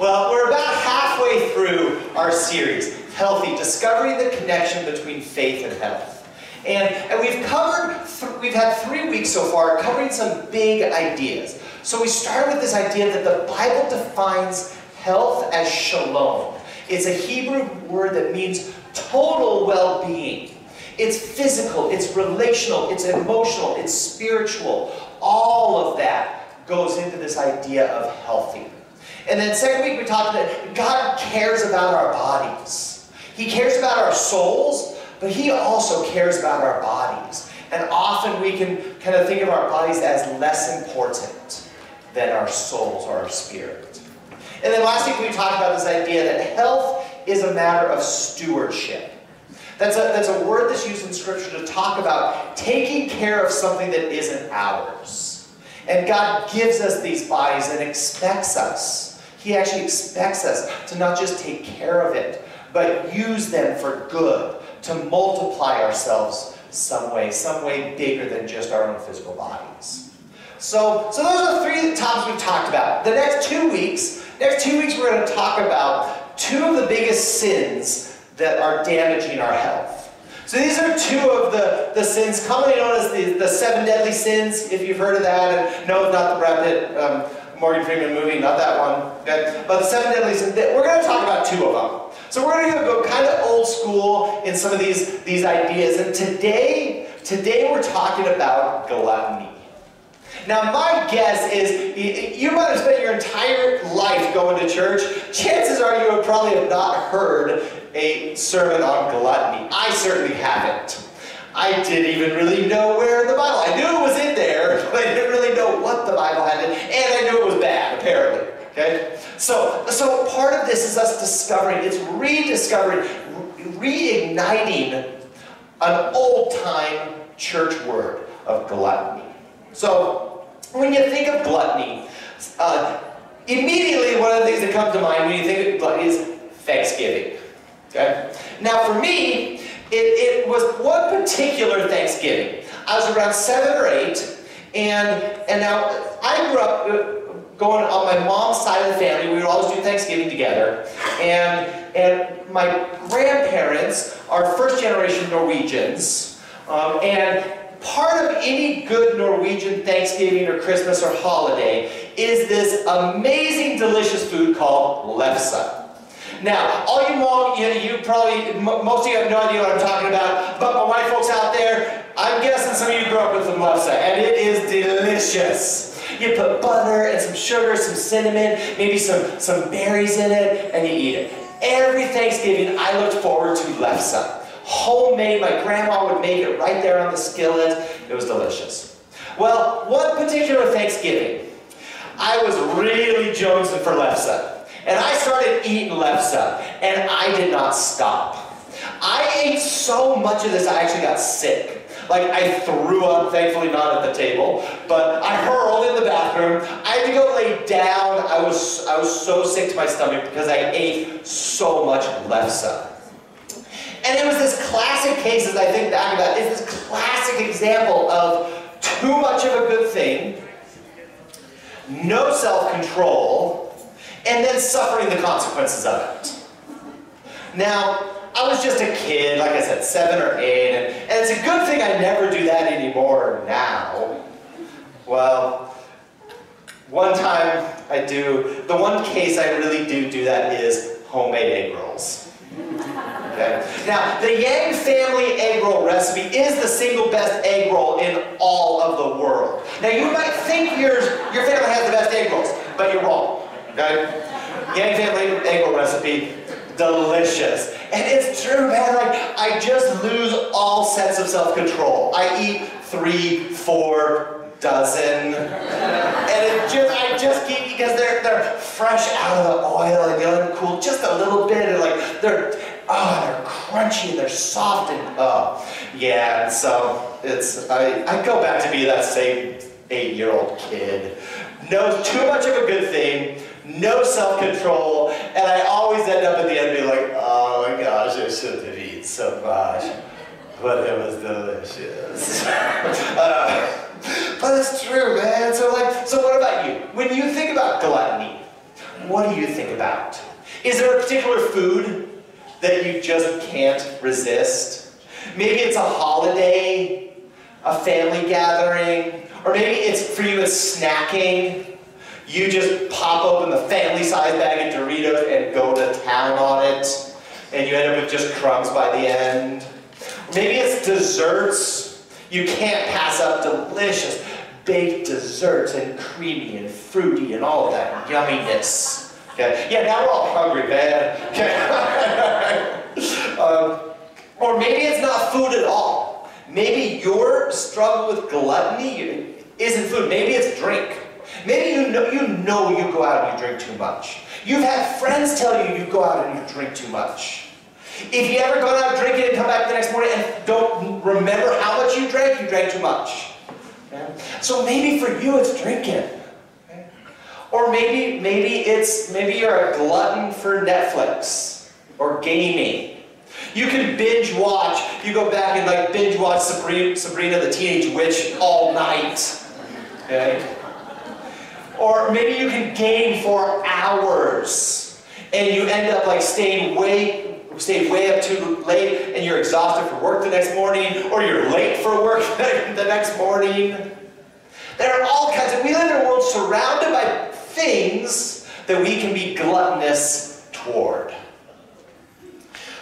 Well, we're about halfway through our series, Healthy, Discovering the Connection Between Faith and Health. And, and we've covered, we've had three weeks so far covering some big ideas. So we started with this idea that the Bible defines health as shalom. It's a Hebrew word that means total well-being. It's physical, it's relational, it's emotional, it's spiritual. All of that goes into this idea of healthy. And then second week we talked that God cares about our bodies. He cares about our souls, but he also cares about our bodies. And often we can kind of think of our bodies as less important than our souls or our spirit. And then last week we talked about this idea that health is a matter of stewardship. That's a, that's a word that's used in Scripture to talk about taking care of something that isn't ours. And God gives us these bodies and expects us. He actually expects us to not just take care of it, but use them for good, to multiply ourselves some way, some way bigger than just our own physical bodies. So, so those are the three topics we've talked about. The next two weeks, next two weeks we're going to talk about two of the biggest sins that are damaging our health. So these are two of the, the sins, commonly known as the, the seven deadly sins, if you've heard of that. And no, not the Brad Pitt, um, Morgan Freeman movie, not that one. Okay? But the seven deadly sins, we're going to talk about two of them. So we're going to go kind of old school in some of these, these ideas. And today, today we're talking about gluttony. Now, my guess is you might have spent your entire life going to church. Chances are you probably have not heard a sermon on gluttony. I certainly haven't. I didn't even really know where the Bible. I knew it was in there, but I didn't really know what the Bible had in, it, and I knew it was bad, apparently. Okay? So, so part of this is us discovering, it's rediscovering, reigniting an old-time church word of gluttony. So, when you think of gluttony, uh, immediately one of the things that comes to mind when you think of gluttony is Thanksgiving. Okay? Now for me, it, it was one particular Thanksgiving. I was around seven or eight, and, and now I grew up uh, going on my mom's side of the family. We would always do Thanksgiving together. And, and my grandparents are first generation Norwegians. Um, and part of any good Norwegian Thanksgiving or Christmas or holiday is this amazing, delicious food called lefse. Now, all you mom, you, you probably, most of you have no idea what I'm talking about, but my white folks out there, I'm guessing some of you grew up with some lefse, and it is delicious. You put butter and some sugar, some cinnamon, maybe some, some berries in it, and you eat it. Every Thanksgiving, I looked forward to lefse homemade. My grandma would make it right there on the skillet. It was delicious. Well, one particular Thanksgiving, I was really jonesing for lefse. And I started eating lefse, and I did not stop. I ate so much of this, I actually got sick. Like, I threw up, thankfully not at the table, but I hurled in the bathroom. I had to go lay down. I was, I was so sick to my stomach because I ate so much lefse. And it was this classic case, as I think back about it, it's this classic example of too much of a good thing, no self-control, and then suffering the consequences of it. Now, I was just a kid, like I said, seven or eight, and, and it's a good thing I never do that anymore now. Well, one time I do, the one case I really do do that is homemade egg rolls. Okay? Now, the Yang family egg roll recipe is the single best egg roll in all of the world. Now, you might think your, your family has the best egg rolls, but you're wrong. Okay? Family egg roll recipe, delicious. And it's true, man. Like, I just lose all sense of self-control. I eat three, four, dozen. and it just, I just keep, because they're, they're fresh out of the oil and they're cool just a little bit. And like, they're, oh, they're crunchy and they're soft and, oh. Yeah, and so it's, I, I go back to be that same eight-year-old kid. No, too much of a good thing, no self-control, and I always end up at the end being like, oh my gosh, I shouldn't have eaten so much. But it was delicious. uh, but it's true, man. So like, so what about you? When you think about gluttony, what do you think about? Is there a particular food that you just can't resist? Maybe it's a holiday, a family gathering, or maybe it's for you it's snacking. You just pop open the family size bag of Doritos and go to town on it, and you end up with just crumbs by the end. maybe it's desserts. You can't pass up delicious baked desserts and creamy and fruity and all that yumminess. Okay? Yeah, now we're all hungry, man. Okay? um, or maybe it's not food at all. Maybe your struggle with gluttony isn't food. Maybe it's drink. Maybe you know you know you go out and you drink too much. You've had friends tell you you go out and you drink too much. If you ever go out drinking and come back the next morning and don't remember how much you drank, you drank too much. Okay? So maybe for you it's drinking. Okay? Or maybe maybe it's maybe you're a glutton for Netflix or gaming. You can binge watch. You go back and like binge watch Sabrina, Sabrina the Teenage Witch all night. Okay? Or maybe you can game for hours and you end up like staying way stay way up too late and you're exhausted for work the next morning, or you're late for work the next morning. There are all kinds of, we live in a world surrounded by things that we can be gluttonous toward.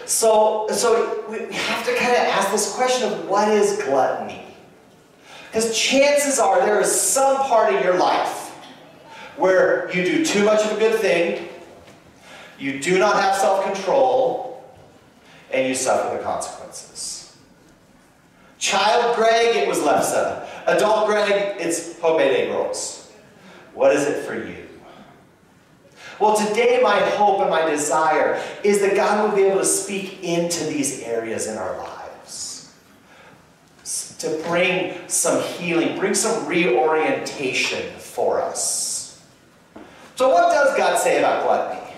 So, so we have to kind of ask this question of what is gluttony? Because chances are there is some part of your life where you do too much of a good thing, you do not have self-control, and you suffer the consequences. Child Greg, it was lefse. Adult Greg, it's homemade egg rolls. What is it for you? Well, today my hope and my desire is that God will be able to speak into these areas in our lives. To bring some healing, bring some reorientation for us. So what does God say about gluttony?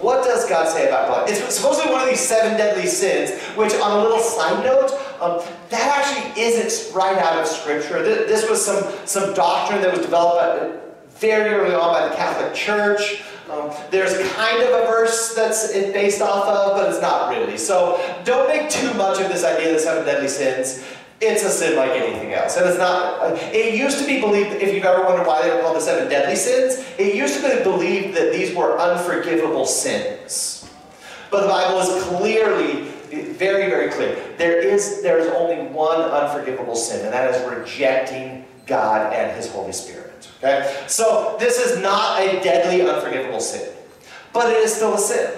What does God say about gluttony? It's supposedly one of these seven deadly sins, which on a little side note, um, that actually isn't right out of Scripture. This was some, some doctrine that was developed very early on by the Catholic Church. Um, there's kind of a verse that's based off of, but it's not really. So don't make too much of this idea of the seven deadly sins. It's a sin like anything else. And it's not, it used to be believed, if you've ever wondered why they were called the seven deadly sins, it used to be believed that these were unforgivable sins. But the Bible is clearly, very, very clear. There is, there is only one unforgivable sin, and that is rejecting God and His Holy Spirit. Okay? So this is not a deadly, unforgivable sin. But it is still a sin.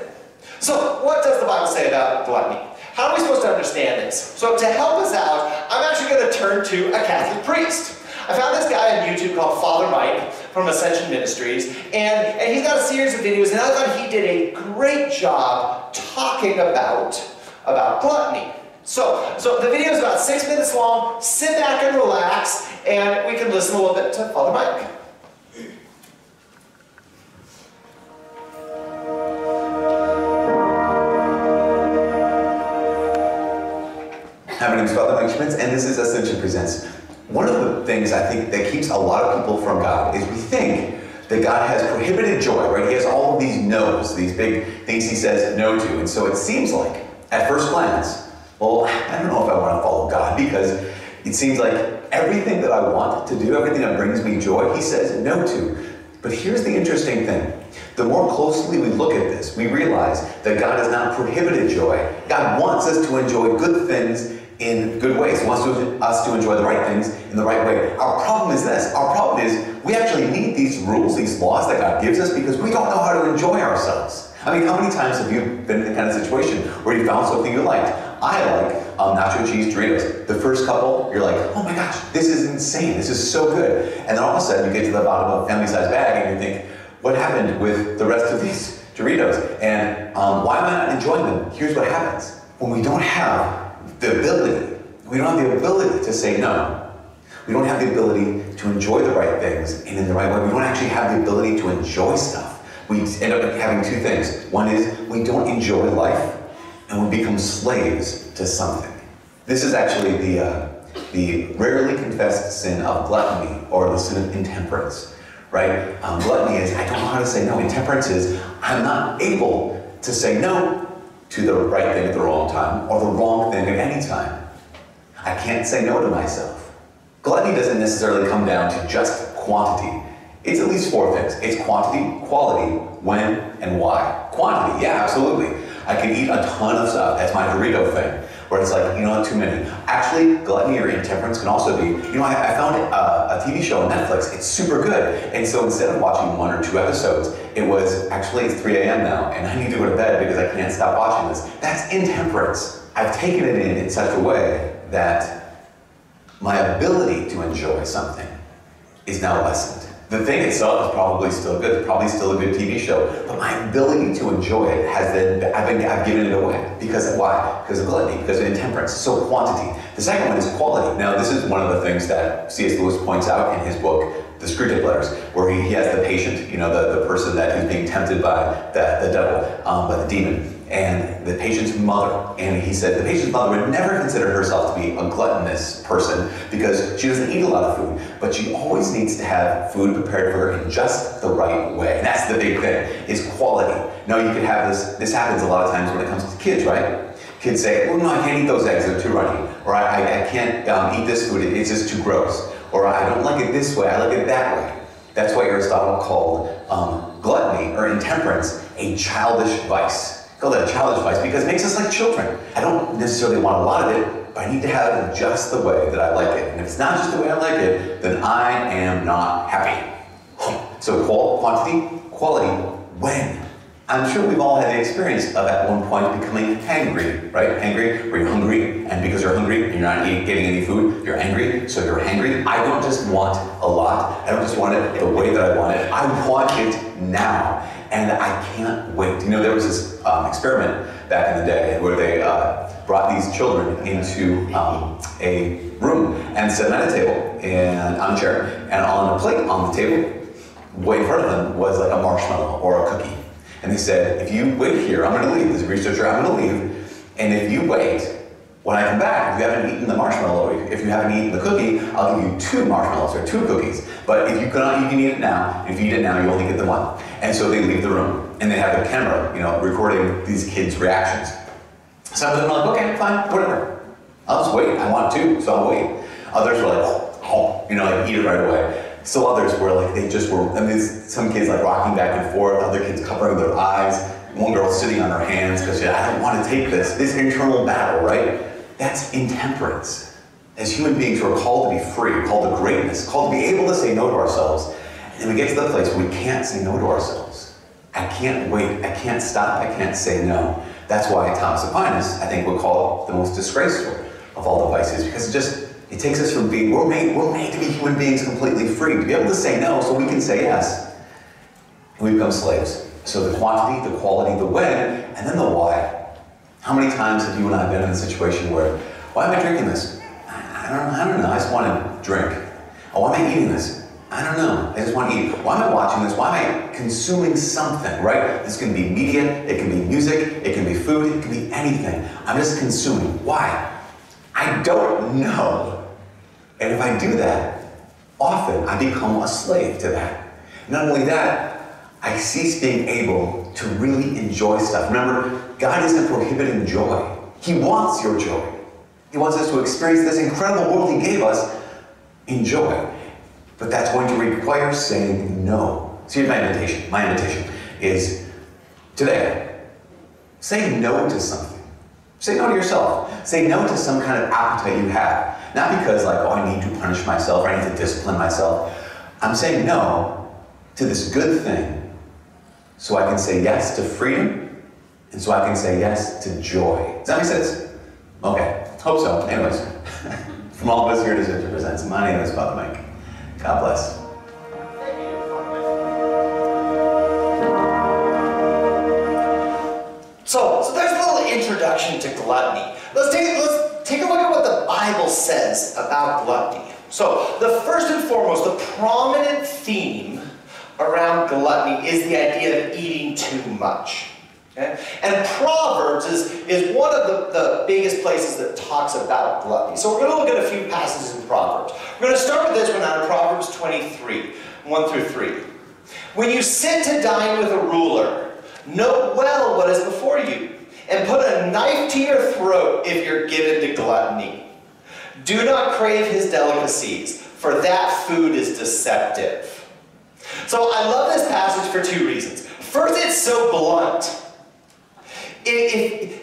So what does the Bible say about gluttony? How are we supposed to understand this? So to help us out, I'm actually going to turn to a Catholic priest. I found this guy on YouTube called Father Mike from Ascension Ministries, and, and he's got a series of videos, and I thought he did a great job talking about, about gluttony. So, so the video is about six minutes long. Sit back and relax, and we can listen a little bit to Father Mike. Hi, my name is Father Mike Schmitz, and this is Ascension Presents. One of the things I think that keeps a lot of people from God is we think that God has prohibited joy, right? He has all of these no's, these big things he says no to. And so it seems like, at first glance, well, I don't know if I want to follow God because it seems like everything that I want to do, everything that brings me joy, he says no to. But here's the interesting thing. The more closely we look at this, we realize that God has not prohibited joy. God wants us to enjoy good things in good ways. He wants to, us to enjoy the right things in the right way. Our problem is this. Our problem is we actually need these rules, these laws that God gives us because we don't know how to enjoy ourselves. I mean, how many times have you been in the kind of situation where you found something you liked? I like um, nacho cheese Doritos. The first couple, you're like, oh my gosh, this is insane. This is so good. And then all of a sudden, you get to the bottom of a family size bag and you think, what happened with the rest of these Doritos? And um, why am I not enjoying them? Here's what happens. When we don't have the ability, we don't have the ability to say no. We don't have the ability to enjoy the right things and in the right way. We don't actually have the ability to enjoy stuff we end up having two things. One is we don't enjoy life, and we become slaves to something. This is actually the, uh, the rarely confessed sin of gluttony, or the sin of intemperance. right? Um, gluttony is I don't know how to say no. Intemperance is I'm not able to say no to the right thing at the wrong time or the wrong thing at any time. I can't say no to myself. Gluttony doesn't necessarily come down to just quantity. It's at least four things. It's quantity, quality, when, and why. Quantity, yeah, absolutely. I can eat a ton of stuff. That's my Dorito thing. Where it's like, you know, too many. Actually, gluttony or intemperance can also be, you know, I, I found uh, a, a TV show on Netflix. It's super good. And so instead of watching one or two episodes, it was actually it's 3 a.m. now, and I need to go to bed because I can't stop watching this. That's intemperance. I've taken it in in such a way that my ability to enjoy something is now lessened. The thing itself is probably still good, it's probably still a good TV show, but my ability to enjoy it has been, I've, been, I've given it away. Because why? Because of gluttony, because of intemperance. So quantity. The second one is quality. Now, this is one of the things that C.S. Lewis points out in his book, The Screwtape Letters, where he, he has the patient, you know, the, the person that is being tempted by the, the devil, um, by the demon and the patient's mother. And he said the patient's mother would never consider herself to be a gluttonous person because she doesn't eat a lot of food, but she always needs to have food prepared for her in just the right way. And that's the big thing, is quality. Now you could have this, this happens a lot of times when it comes to kids, right? Kids say, well, no, I can't eat those eggs, they're too runny. Or I, I, can't um, eat this food, it's just too gross. Or I don't like it this way, I like it that way. That's why Aristotle called um, gluttony or intemperance a childish vice call that a childish vice because it makes us like children. I don't necessarily want a lot of it, but I need to have it just the way that I like it. And if it's not just the way I like it, then I am not happy. So quantity, quality, when? I'm sure we've all had the experience of at one point becoming hangry, right? Hangry, where you're hungry, and because you're hungry and you're not eating, getting any food, you're angry, so you're hangry. I don't just want a lot. I don't just want it the way that I want it. I want it now and I can't wait. You know, there was this um, experiment back in the day where they uh, brought these children into um, a room and set them at a table and on a chair, and on a plate on the table, way in front of them was like a marshmallow or a cookie. And they said, if you wait here, I'm going to leave. This researcher, I'm going to leave, and if you wait, when I come back, if you haven't eaten the marshmallow, or if you haven't eaten the cookie, I'll give you two marshmallows or two cookies. But if you cannot, you can eat it now. If you eat it now, you only get the one. And so they leave the room, and they have a camera, you know, recording these kids' reactions. Some of them are like, okay, fine, whatever. I'll just wait. I want to, so I'll wait. Others were like, oh, oh you know, like eat it right away. Still others were like, they just were, I mean, some kids like rocking back and forth, other kids covering their eyes, one girl sitting on her hands because yeah, I don't want to take this, this internal battle, right? That's intemperance. As human beings, we're called to be free, called to greatness, called to be able to say no to ourselves. And we get to the place where we can't say no to ourselves. I can't wait. I can't stop. I can't say no. That's why Thomas Aquinas, I think, would call it the most disgraceful of all the vices, because it just it takes us from being we're made we're made to be human beings completely free, to be able to say no, so we can say yes. And we become slaves. So the quantity, the quality, the when, and then the why. How many times have you and I been in a situation where, why am I drinking this? I, don't, I don't know. I just want to drink. Oh, why am I eating this? I don't know. I just want to eat. Why am I watching this? Why am I consuming something, right? This can be media, it can be music, it can be food, it can be anything. I'm just consuming. Why? I don't know. And if I do that, often I become a slave to that. Not only that, I cease being able to really enjoy stuff. Remember, God isn't prohibiting joy. He wants your joy. He wants us to experience this incredible world He gave us in joy. But that's going to require saying no. Here's my invitation. My invitation is today, say no to something. Say no to yourself. Say no to some kind of appetite you have. Not because, like, oh, I need to punish myself or I need to discipline myself. I'm saying no to this good thing so I can say yes to freedom and so I can say yes to joy. Does that make sense? Okay, hope so. Anyways, from all of us here at Ascension Presents, my name is Father Mike. God bless. So, so there's a little introduction to gluttony. Let's take, let's take a look at what the Bible says about gluttony. So, the first and foremost, the prominent theme around gluttony is the idea of eating too much. Okay? And Proverbs is, is one of the, the biggest places that talks about gluttony. So we're going to look at a few passages in Proverbs. We're going to start with this one out of Proverbs 23. 1 through 3. When you sit to dine with a ruler, know well what is before you, and put a knife to your throat if you're given to gluttony. Do not crave his delicacies, for that food is deceptive. So I love this passage for two reasons. First, it's so blunt.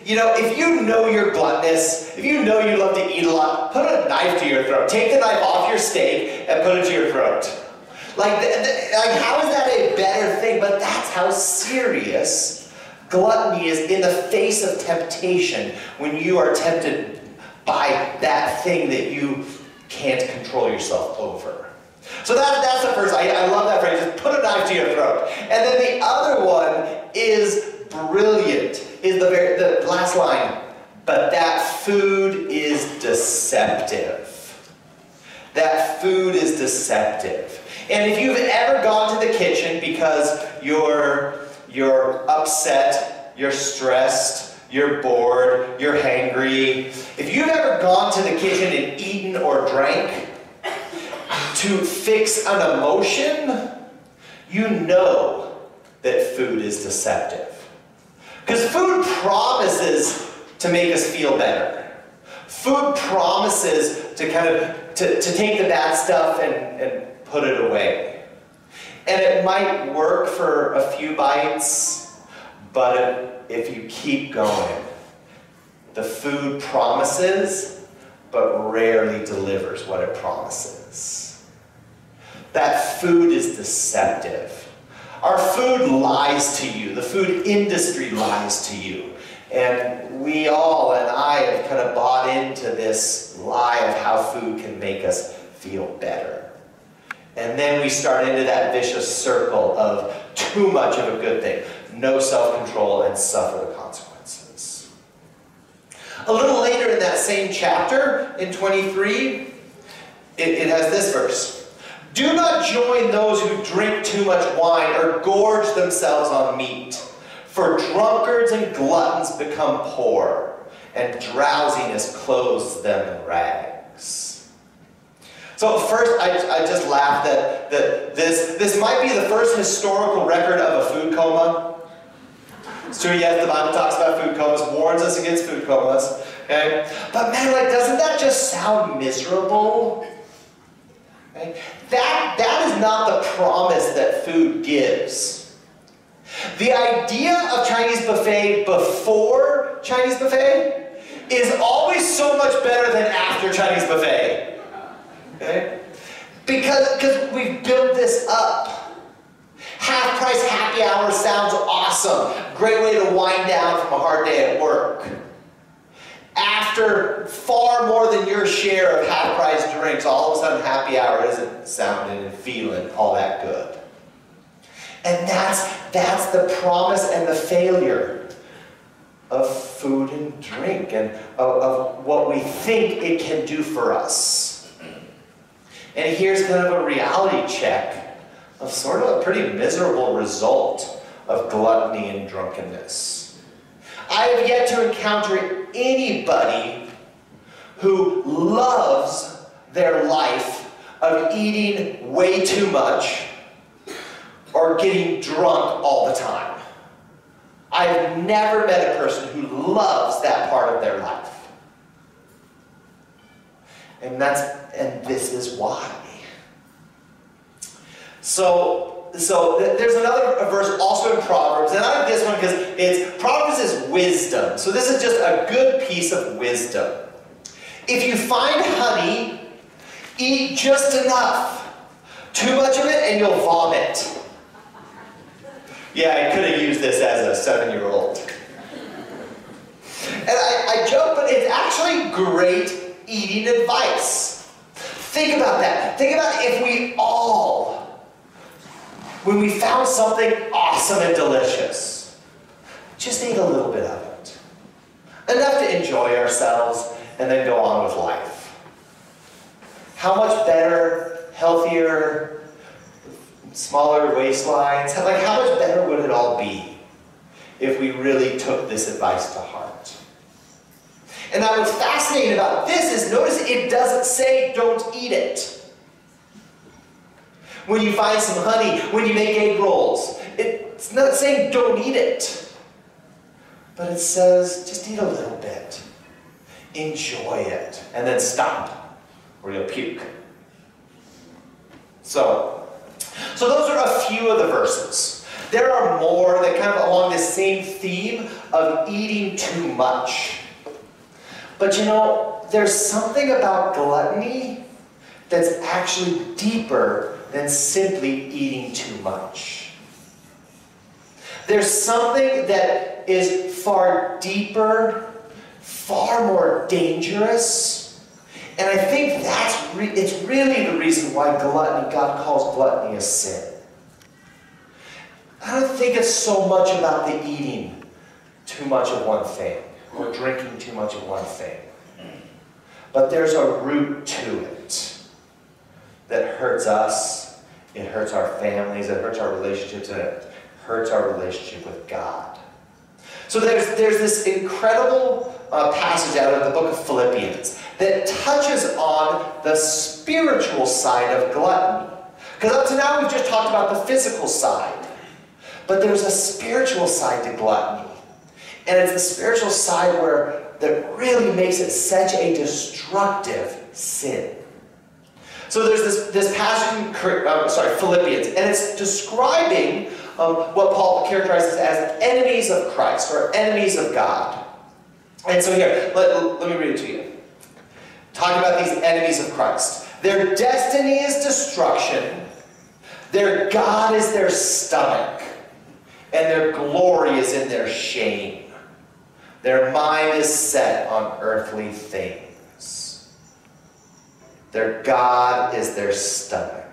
You know, if you know you're gluttonous, if you know you love to eat a lot, put a knife to your throat. Take the knife off your steak and put it to your throat. Like, like how is that a better thing? But that's how serious gluttony is in the face of temptation when you are tempted by that thing that you can't control yourself over. So that, that's the first, I, I love that phrase, just put a knife to your throat. And then the other one is brilliant, is the, very, the last line. But that food is deceptive. That food is deceptive. And if you've ever gone to the kitchen because you're, you're upset, you're stressed, you're bored, you're hangry, if you've ever gone to the kitchen and eaten or drank to fix an emotion, you know that food is deceptive. Because food promises to make us feel better. Food promises to kind of to, to take the bad stuff and, and put it away. And it might work for a few bites, but if you keep going, the food promises, but rarely delivers what it promises. That food is deceptive. Our food lies to you. The food industry lies to you. And we all, and I, have kind of bought into this lie of how food can make us feel better. And then we start into that vicious circle of too much of a good thing, no self control, and suffer the consequences. A little later in that same chapter, in 23, it, it has this verse. Do not join those who drink too much wine or gorge themselves on meat, for drunkards and gluttons become poor, and drowsiness clothes them in rags. So first, I, I just laughed that, that this, this might be the first historical record of a food coma. True, yes, the Bible talks about food comas, warns us against food comas. Okay? But man, like, doesn't that just sound miserable? Okay? That, that is not the promise that food gives. The idea of Chinese buffet before Chinese buffet is always so much better than after Chinese buffet. Okay? Because, because we've built this up. Half price happy hour sounds awesome. Great way to wind down from a hard day at work after far more than your share of half price drinks, all of a sudden happy hour isn't sounding and feeling all that good. And that's, that's the promise and the failure of food and drink and of, of what we think it can do for us. And here's kind of a reality check of sort of a pretty miserable result of gluttony and drunkenness. I have yet to encounter anybody who loves their life of eating way too much or getting drunk all the time. I've never met a person who loves that part of their life. And that's and this is why. So so th- there's another verse also in Proverbs, and I like this one because it's Proverbs is wisdom. So this is just a good piece of wisdom. If you find honey, eat just enough. Too much of it, and you'll vomit. Yeah, I could have used this as a seven-year-old. And I, I joke, but it's actually great eating advice. Think about that. Think about if we all when we found something awesome and delicious, just eat a little bit of it. Enough to enjoy ourselves and then go on with life. How much better, healthier, smaller waistlines, like how much better would it all be if we really took this advice to heart? And that what's fascinating about this is notice it doesn't say don't eat it. When you find some honey, when you make egg rolls. It's not saying don't eat it, but it says just eat a little bit. Enjoy it, and then stop, or you'll puke. So, so those are a few of the verses. There are more that kind of along this same theme of eating too much. But you know, there's something about gluttony that's actually deeper than simply eating too much. There's something that is far deeper, far more dangerous, and I think that's re- it's really the reason why gluttony, God calls gluttony a sin. I don't think it's so much about the eating too much of one thing or drinking too much of one thing. But there's a root to it hurts us, it hurts our families, it hurts our relationships, and it hurts our relationship with God. So there's, there's this incredible uh, passage out of the book of Philippians that touches on the spiritual side of gluttony. Because up to now we've just talked about the physical side. But there's a spiritual side to gluttony. And it's the spiritual side where that really makes it such a destructive sin. So there's this, this passage in uh, sorry, Philippians, and it's describing um, what Paul characterizes as enemies of Christ or enemies of God. And so here, let, let me read it to you. Talking about these enemies of Christ. Their destiny is destruction. Their God is their stomach. And their glory is in their shame. Their mind is set on earthly things. Their God is their stomach.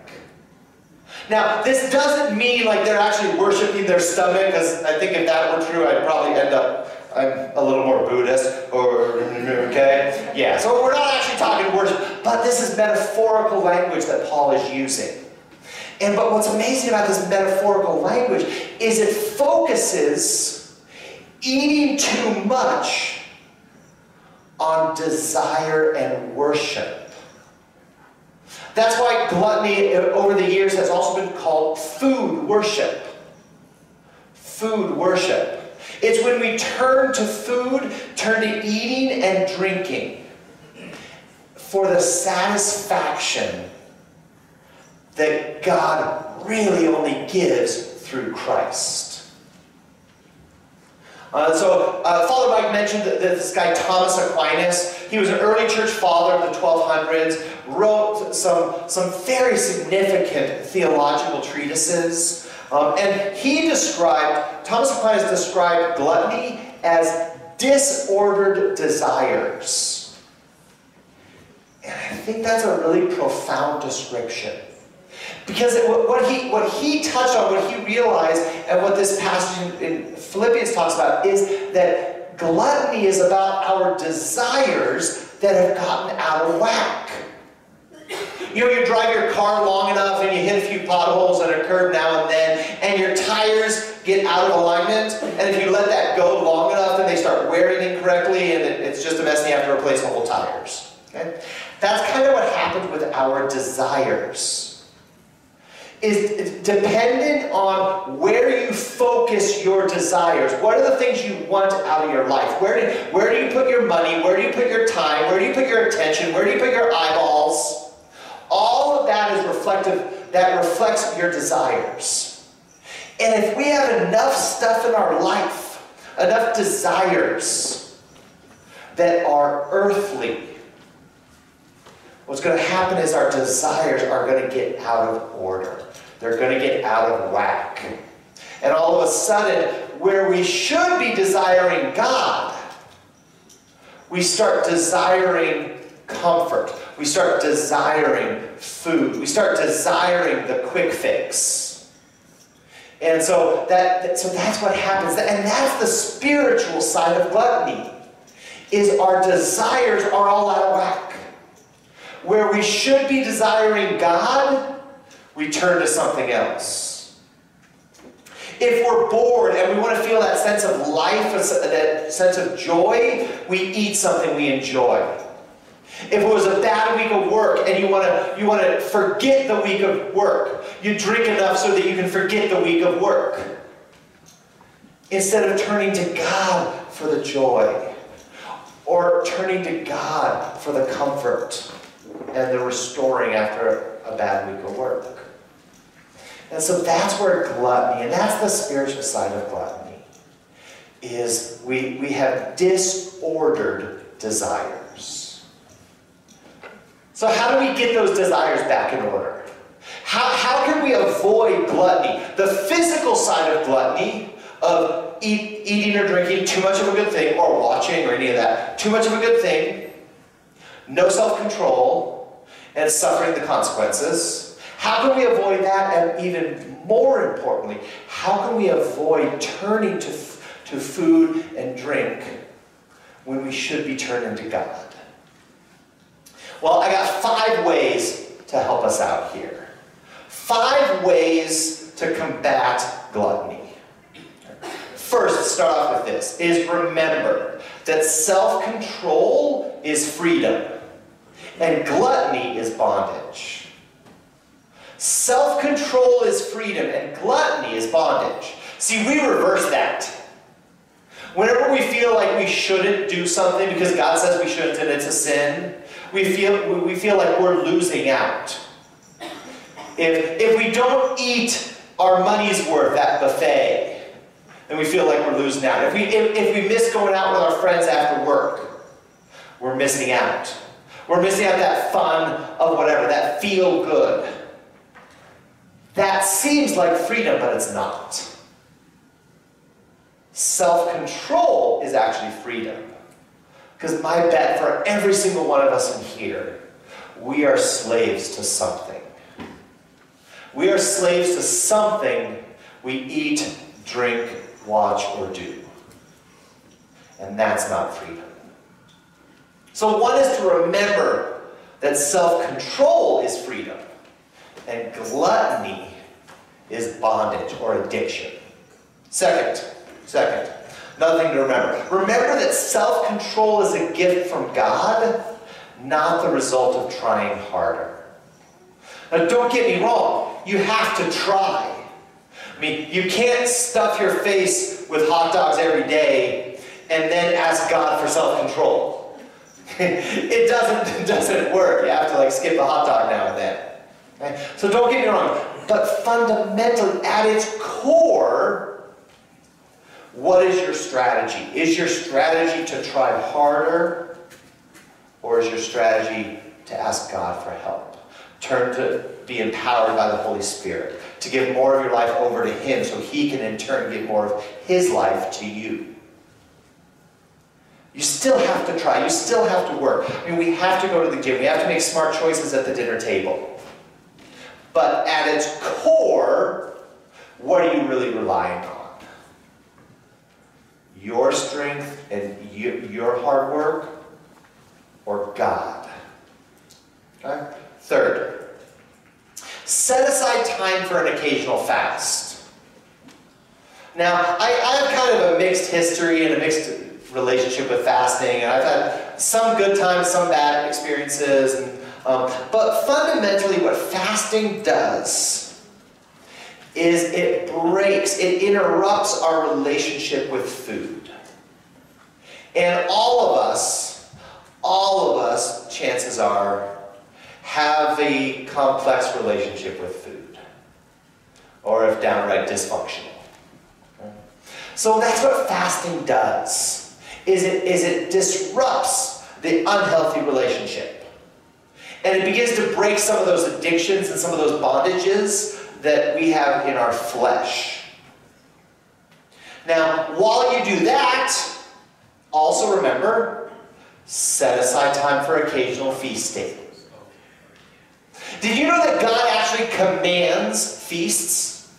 Now, this doesn't mean like they're actually worshiping their stomach, because I think if that were true, I'd probably end up, I'm a little more Buddhist, or, okay? Yeah, so we're not actually talking worship, but this is metaphorical language that Paul is using. And but what's amazing about this metaphorical language is it focuses eating too much on desire and worship. That's why gluttony over the years has also been called food worship. Food worship. It's when we turn to food, turn to eating and drinking for the satisfaction that God really only gives through Christ. Uh, so, uh, Father Mike mentioned that, this guy Thomas Aquinas, he was an early church father of the 1200s, wrote some, some very significant theological treatises. Um, and he described, Thomas Aquinas described gluttony as disordered desires. And I think that's a really profound description. Because what, he, what he touched on, what he realized, and what this passage in Philippians talks about is that gluttony is about our desires that have gotten out of whack. You know, you drive your car long enough and you hit a few potholes and a curb now and then, and your tires get out of alignment, and if you let that go long enough, then they start wearing incorrectly, and it, it's just a mess, and you have to replace the whole tires. Okay? That's kind of what happens with our desires is dependent on where you focus your desires. What are the things you want out of your life? Where do, where do you put your money? Where do you put your time? Where do you put your attention? Where do you put your eyeballs? All of that is reflective, that reflects your desires. And if we have enough stuff in our life, enough desires that are earthly, what's going to happen is our desires are going to get out of order. They're going to get out of whack. And all of a sudden, where we should be desiring God, we start desiring comfort. We start desiring food. We start desiring the quick fix. And so that so that's what happens. And that's the spiritual side of gluttony. Is our desires are all out of whack. Where we should be desiring God, we turn to something else. If we're bored and we want to feel that sense of life, that sense of joy, we eat something we enjoy. If it was a bad week of work and you want to you want to forget the week of work, you drink enough so that you can forget the week of work. Instead of turning to God for the joy or turning to God for the comfort and the restoring after a bad week of work. And so that's where gluttony, and that's the spiritual side of gluttony, is we, we have disordered desires. So how do we get those desires back in order? How, how can we avoid gluttony? The physical side of gluttony, of eat, eating or drinking too much of a good thing, or watching or any of that, too much of a good thing, no self-control, and suffering the consequences, how can we avoid that? And even more importantly, how can we avoid turning to, to food and drink when we should be turning to God? Well, I got five ways to help us out here. Five ways to combat gluttony. First, start off with this, is remember that self-control is freedom and gluttony is bondage. Self control is freedom, and gluttony is bondage. See, we reverse that. Whenever we feel like we shouldn't do something because God says we shouldn't and it's a sin, we feel, we feel like we're losing out. If, if we don't eat our money's worth at buffet, then we feel like we're losing out. If we, if, if we miss going out with our friends after work, we're missing out. We're missing out that fun of whatever, that feel good. That seems like freedom, but it's not. Self control is actually freedom. Because my bet for every single one of us in here, we are slaves to something. We are slaves to something we eat, drink, watch, or do. And that's not freedom. So, one is to remember that self control is freedom. And gluttony is bondage or addiction. Second, second, nothing to remember. Remember that self-control is a gift from God, not the result of trying harder. Now don't get me wrong, you have to try. I mean, you can't stuff your face with hot dogs every day and then ask God for self-control. it doesn't, it doesn't work. You have to like skip a hot dog now and then. Okay? So don't get me wrong. But fundamentally, at its core, what is your strategy? Is your strategy to try harder? Or is your strategy to ask God for help? Turn to be empowered by the Holy Spirit, to give more of your life over to Him so He can in turn give more of His life to you. You still have to try. You still have to work. I mean, we have to go to the gym. We have to make smart choices at the dinner table. But at its core, what are you really relying on? Your strength and your hard work or God? Okay? Third, set aside time for an occasional fast. Now, I, I have kind of a mixed history and a mixed relationship with fasting, and I've had some good times, some bad experiences, and um, but fundamentally, what fasting does is it breaks, it interrupts our relationship with food. And all of us, all of us, chances are, have a complex relationship with food. Or if downright dysfunctional. So that's what fasting does. Is it, is it disrupts the unhealthy relationship. And it begins to break some of those addictions and some of those bondages that we have in our flesh. Now, while you do that, also remember, set aside time for occasional feasting. Did you know that God actually commands feasts?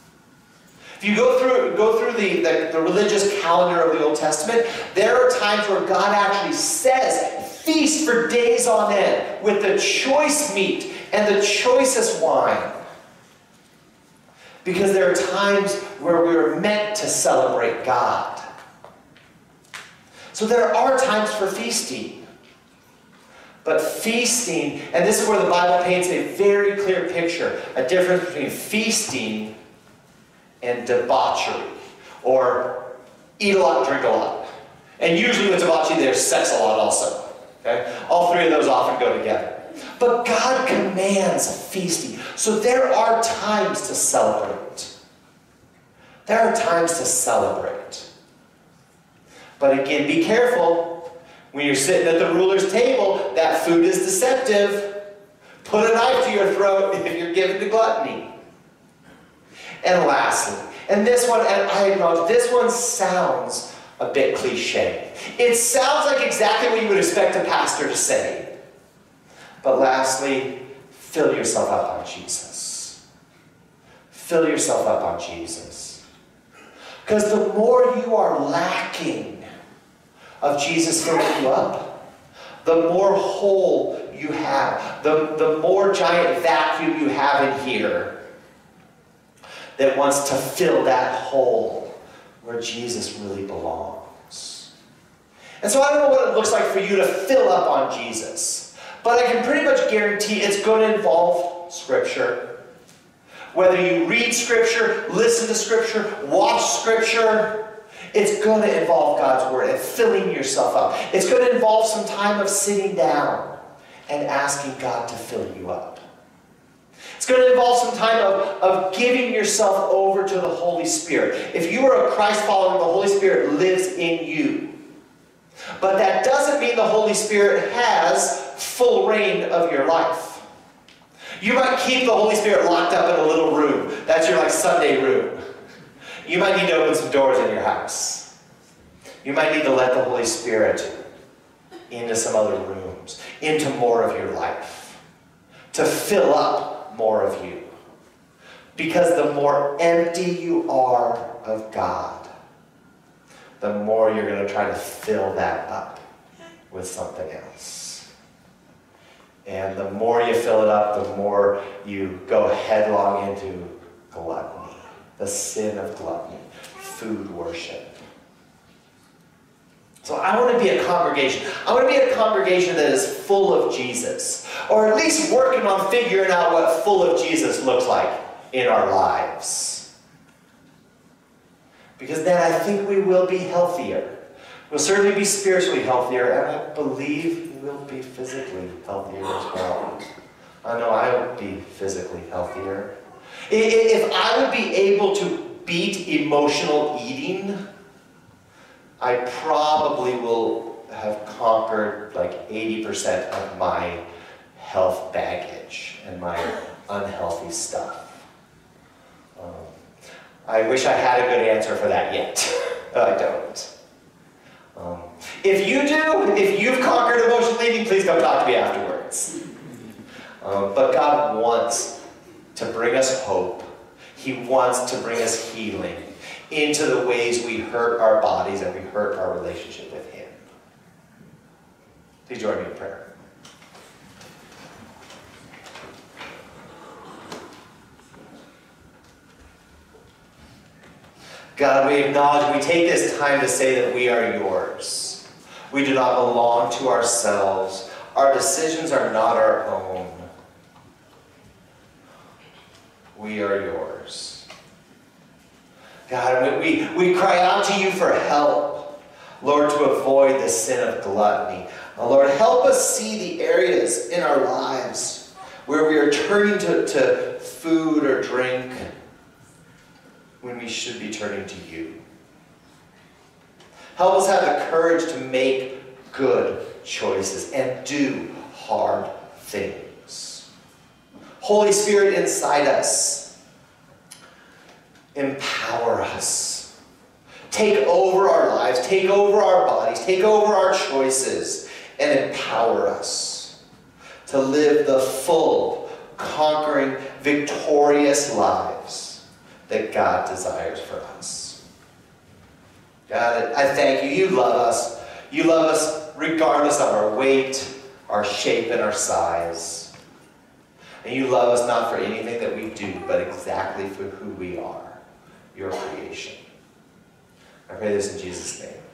If you go through, go through the, the, the religious calendar of the Old Testament, there are times where God actually says, feast for days on end with the choice meat and the choicest wine. Because there are times where we're meant to celebrate God. So there are times for feasting. But feasting, and this is where the Bible paints a very clear picture a difference between feasting and debauchery, or eat a lot, drink a lot. And usually with debauchery, there's sex a lot also. Okay? All three of those often go together. But God commands feasting. So there are times to celebrate. There are times to celebrate. But again, be careful. When you're sitting at the ruler's table, that food is deceptive. Put a knife to your throat if you're given to gluttony. And lastly, and this one, and I acknowledge, this one sounds a bit cliche. It sounds like exactly what you would expect a pastor to say. But lastly, fill yourself up on Jesus. Fill yourself up on Jesus. Because the more you are lacking of Jesus filling you up, the more hole you have, the, the more giant vacuum you have in here that wants to fill that hole where Jesus really belongs. And so I don't know what it looks like for you to fill up on Jesus, but I can pretty much guarantee it's going to involve Scripture. Whether you read Scripture, listen to Scripture, watch Scripture, it's going to involve God's Word and filling yourself up. It's going to involve some time of sitting down and asking God to fill you up. It's going to involve some time of, of giving yourself over to the Holy Spirit. If you are a Christ follower, the Holy Spirit lives in you. But that doesn't mean the Holy Spirit has full reign of your life. You might keep the Holy Spirit locked up in a little room. That's your like Sunday room. You might need to open some doors in your house. You might need to let the Holy Spirit into some other rooms, into more of your life, to fill up more of you. Because the more empty you are of God, the more you're going to try to fill that up with something else. And the more you fill it up, the more you go headlong into gluttony, the sin of gluttony, food worship. So I want to be a congregation. I want to be a congregation that is full of Jesus. Or at least working on figuring out what full of Jesus looks like in our lives. Because then I think we will be healthier. We'll certainly be spiritually healthier, and I believe we'll be physically healthier as well. I know I would be physically healthier. If I would be able to beat emotional eating, I probably will have conquered like 80% of my health baggage and my unhealthy stuff. Um, I wish I had a good answer for that yet, but I don't. Um, if you do, if you've conquered emotional eating, please come talk to me afterwards. Um, but God wants to bring us hope. He wants to bring us healing into the ways we hurt our bodies and we hurt our relationship with Him. Please join me in prayer. God, we acknowledge, we take this time to say that we are yours. We do not belong to ourselves. Our decisions are not our own. We are yours. God, we, we cry out to you for help, Lord, to avoid the sin of gluttony. Uh, Lord, help us see the areas in our lives where we are turning to, to food or drink when we should be turning to you. Help us have the courage to make good choices and do hard things. Holy Spirit inside us, empower us. Take over our lives, take over our bodies, take over our choices, and empower us to live the full, conquering, victorious lives that God desires for us. God, I thank you. You love us. You love us regardless of our weight, our shape, and our size. And you love us not for anything that we do, but exactly for who we are your creation. I pray this in Jesus' name.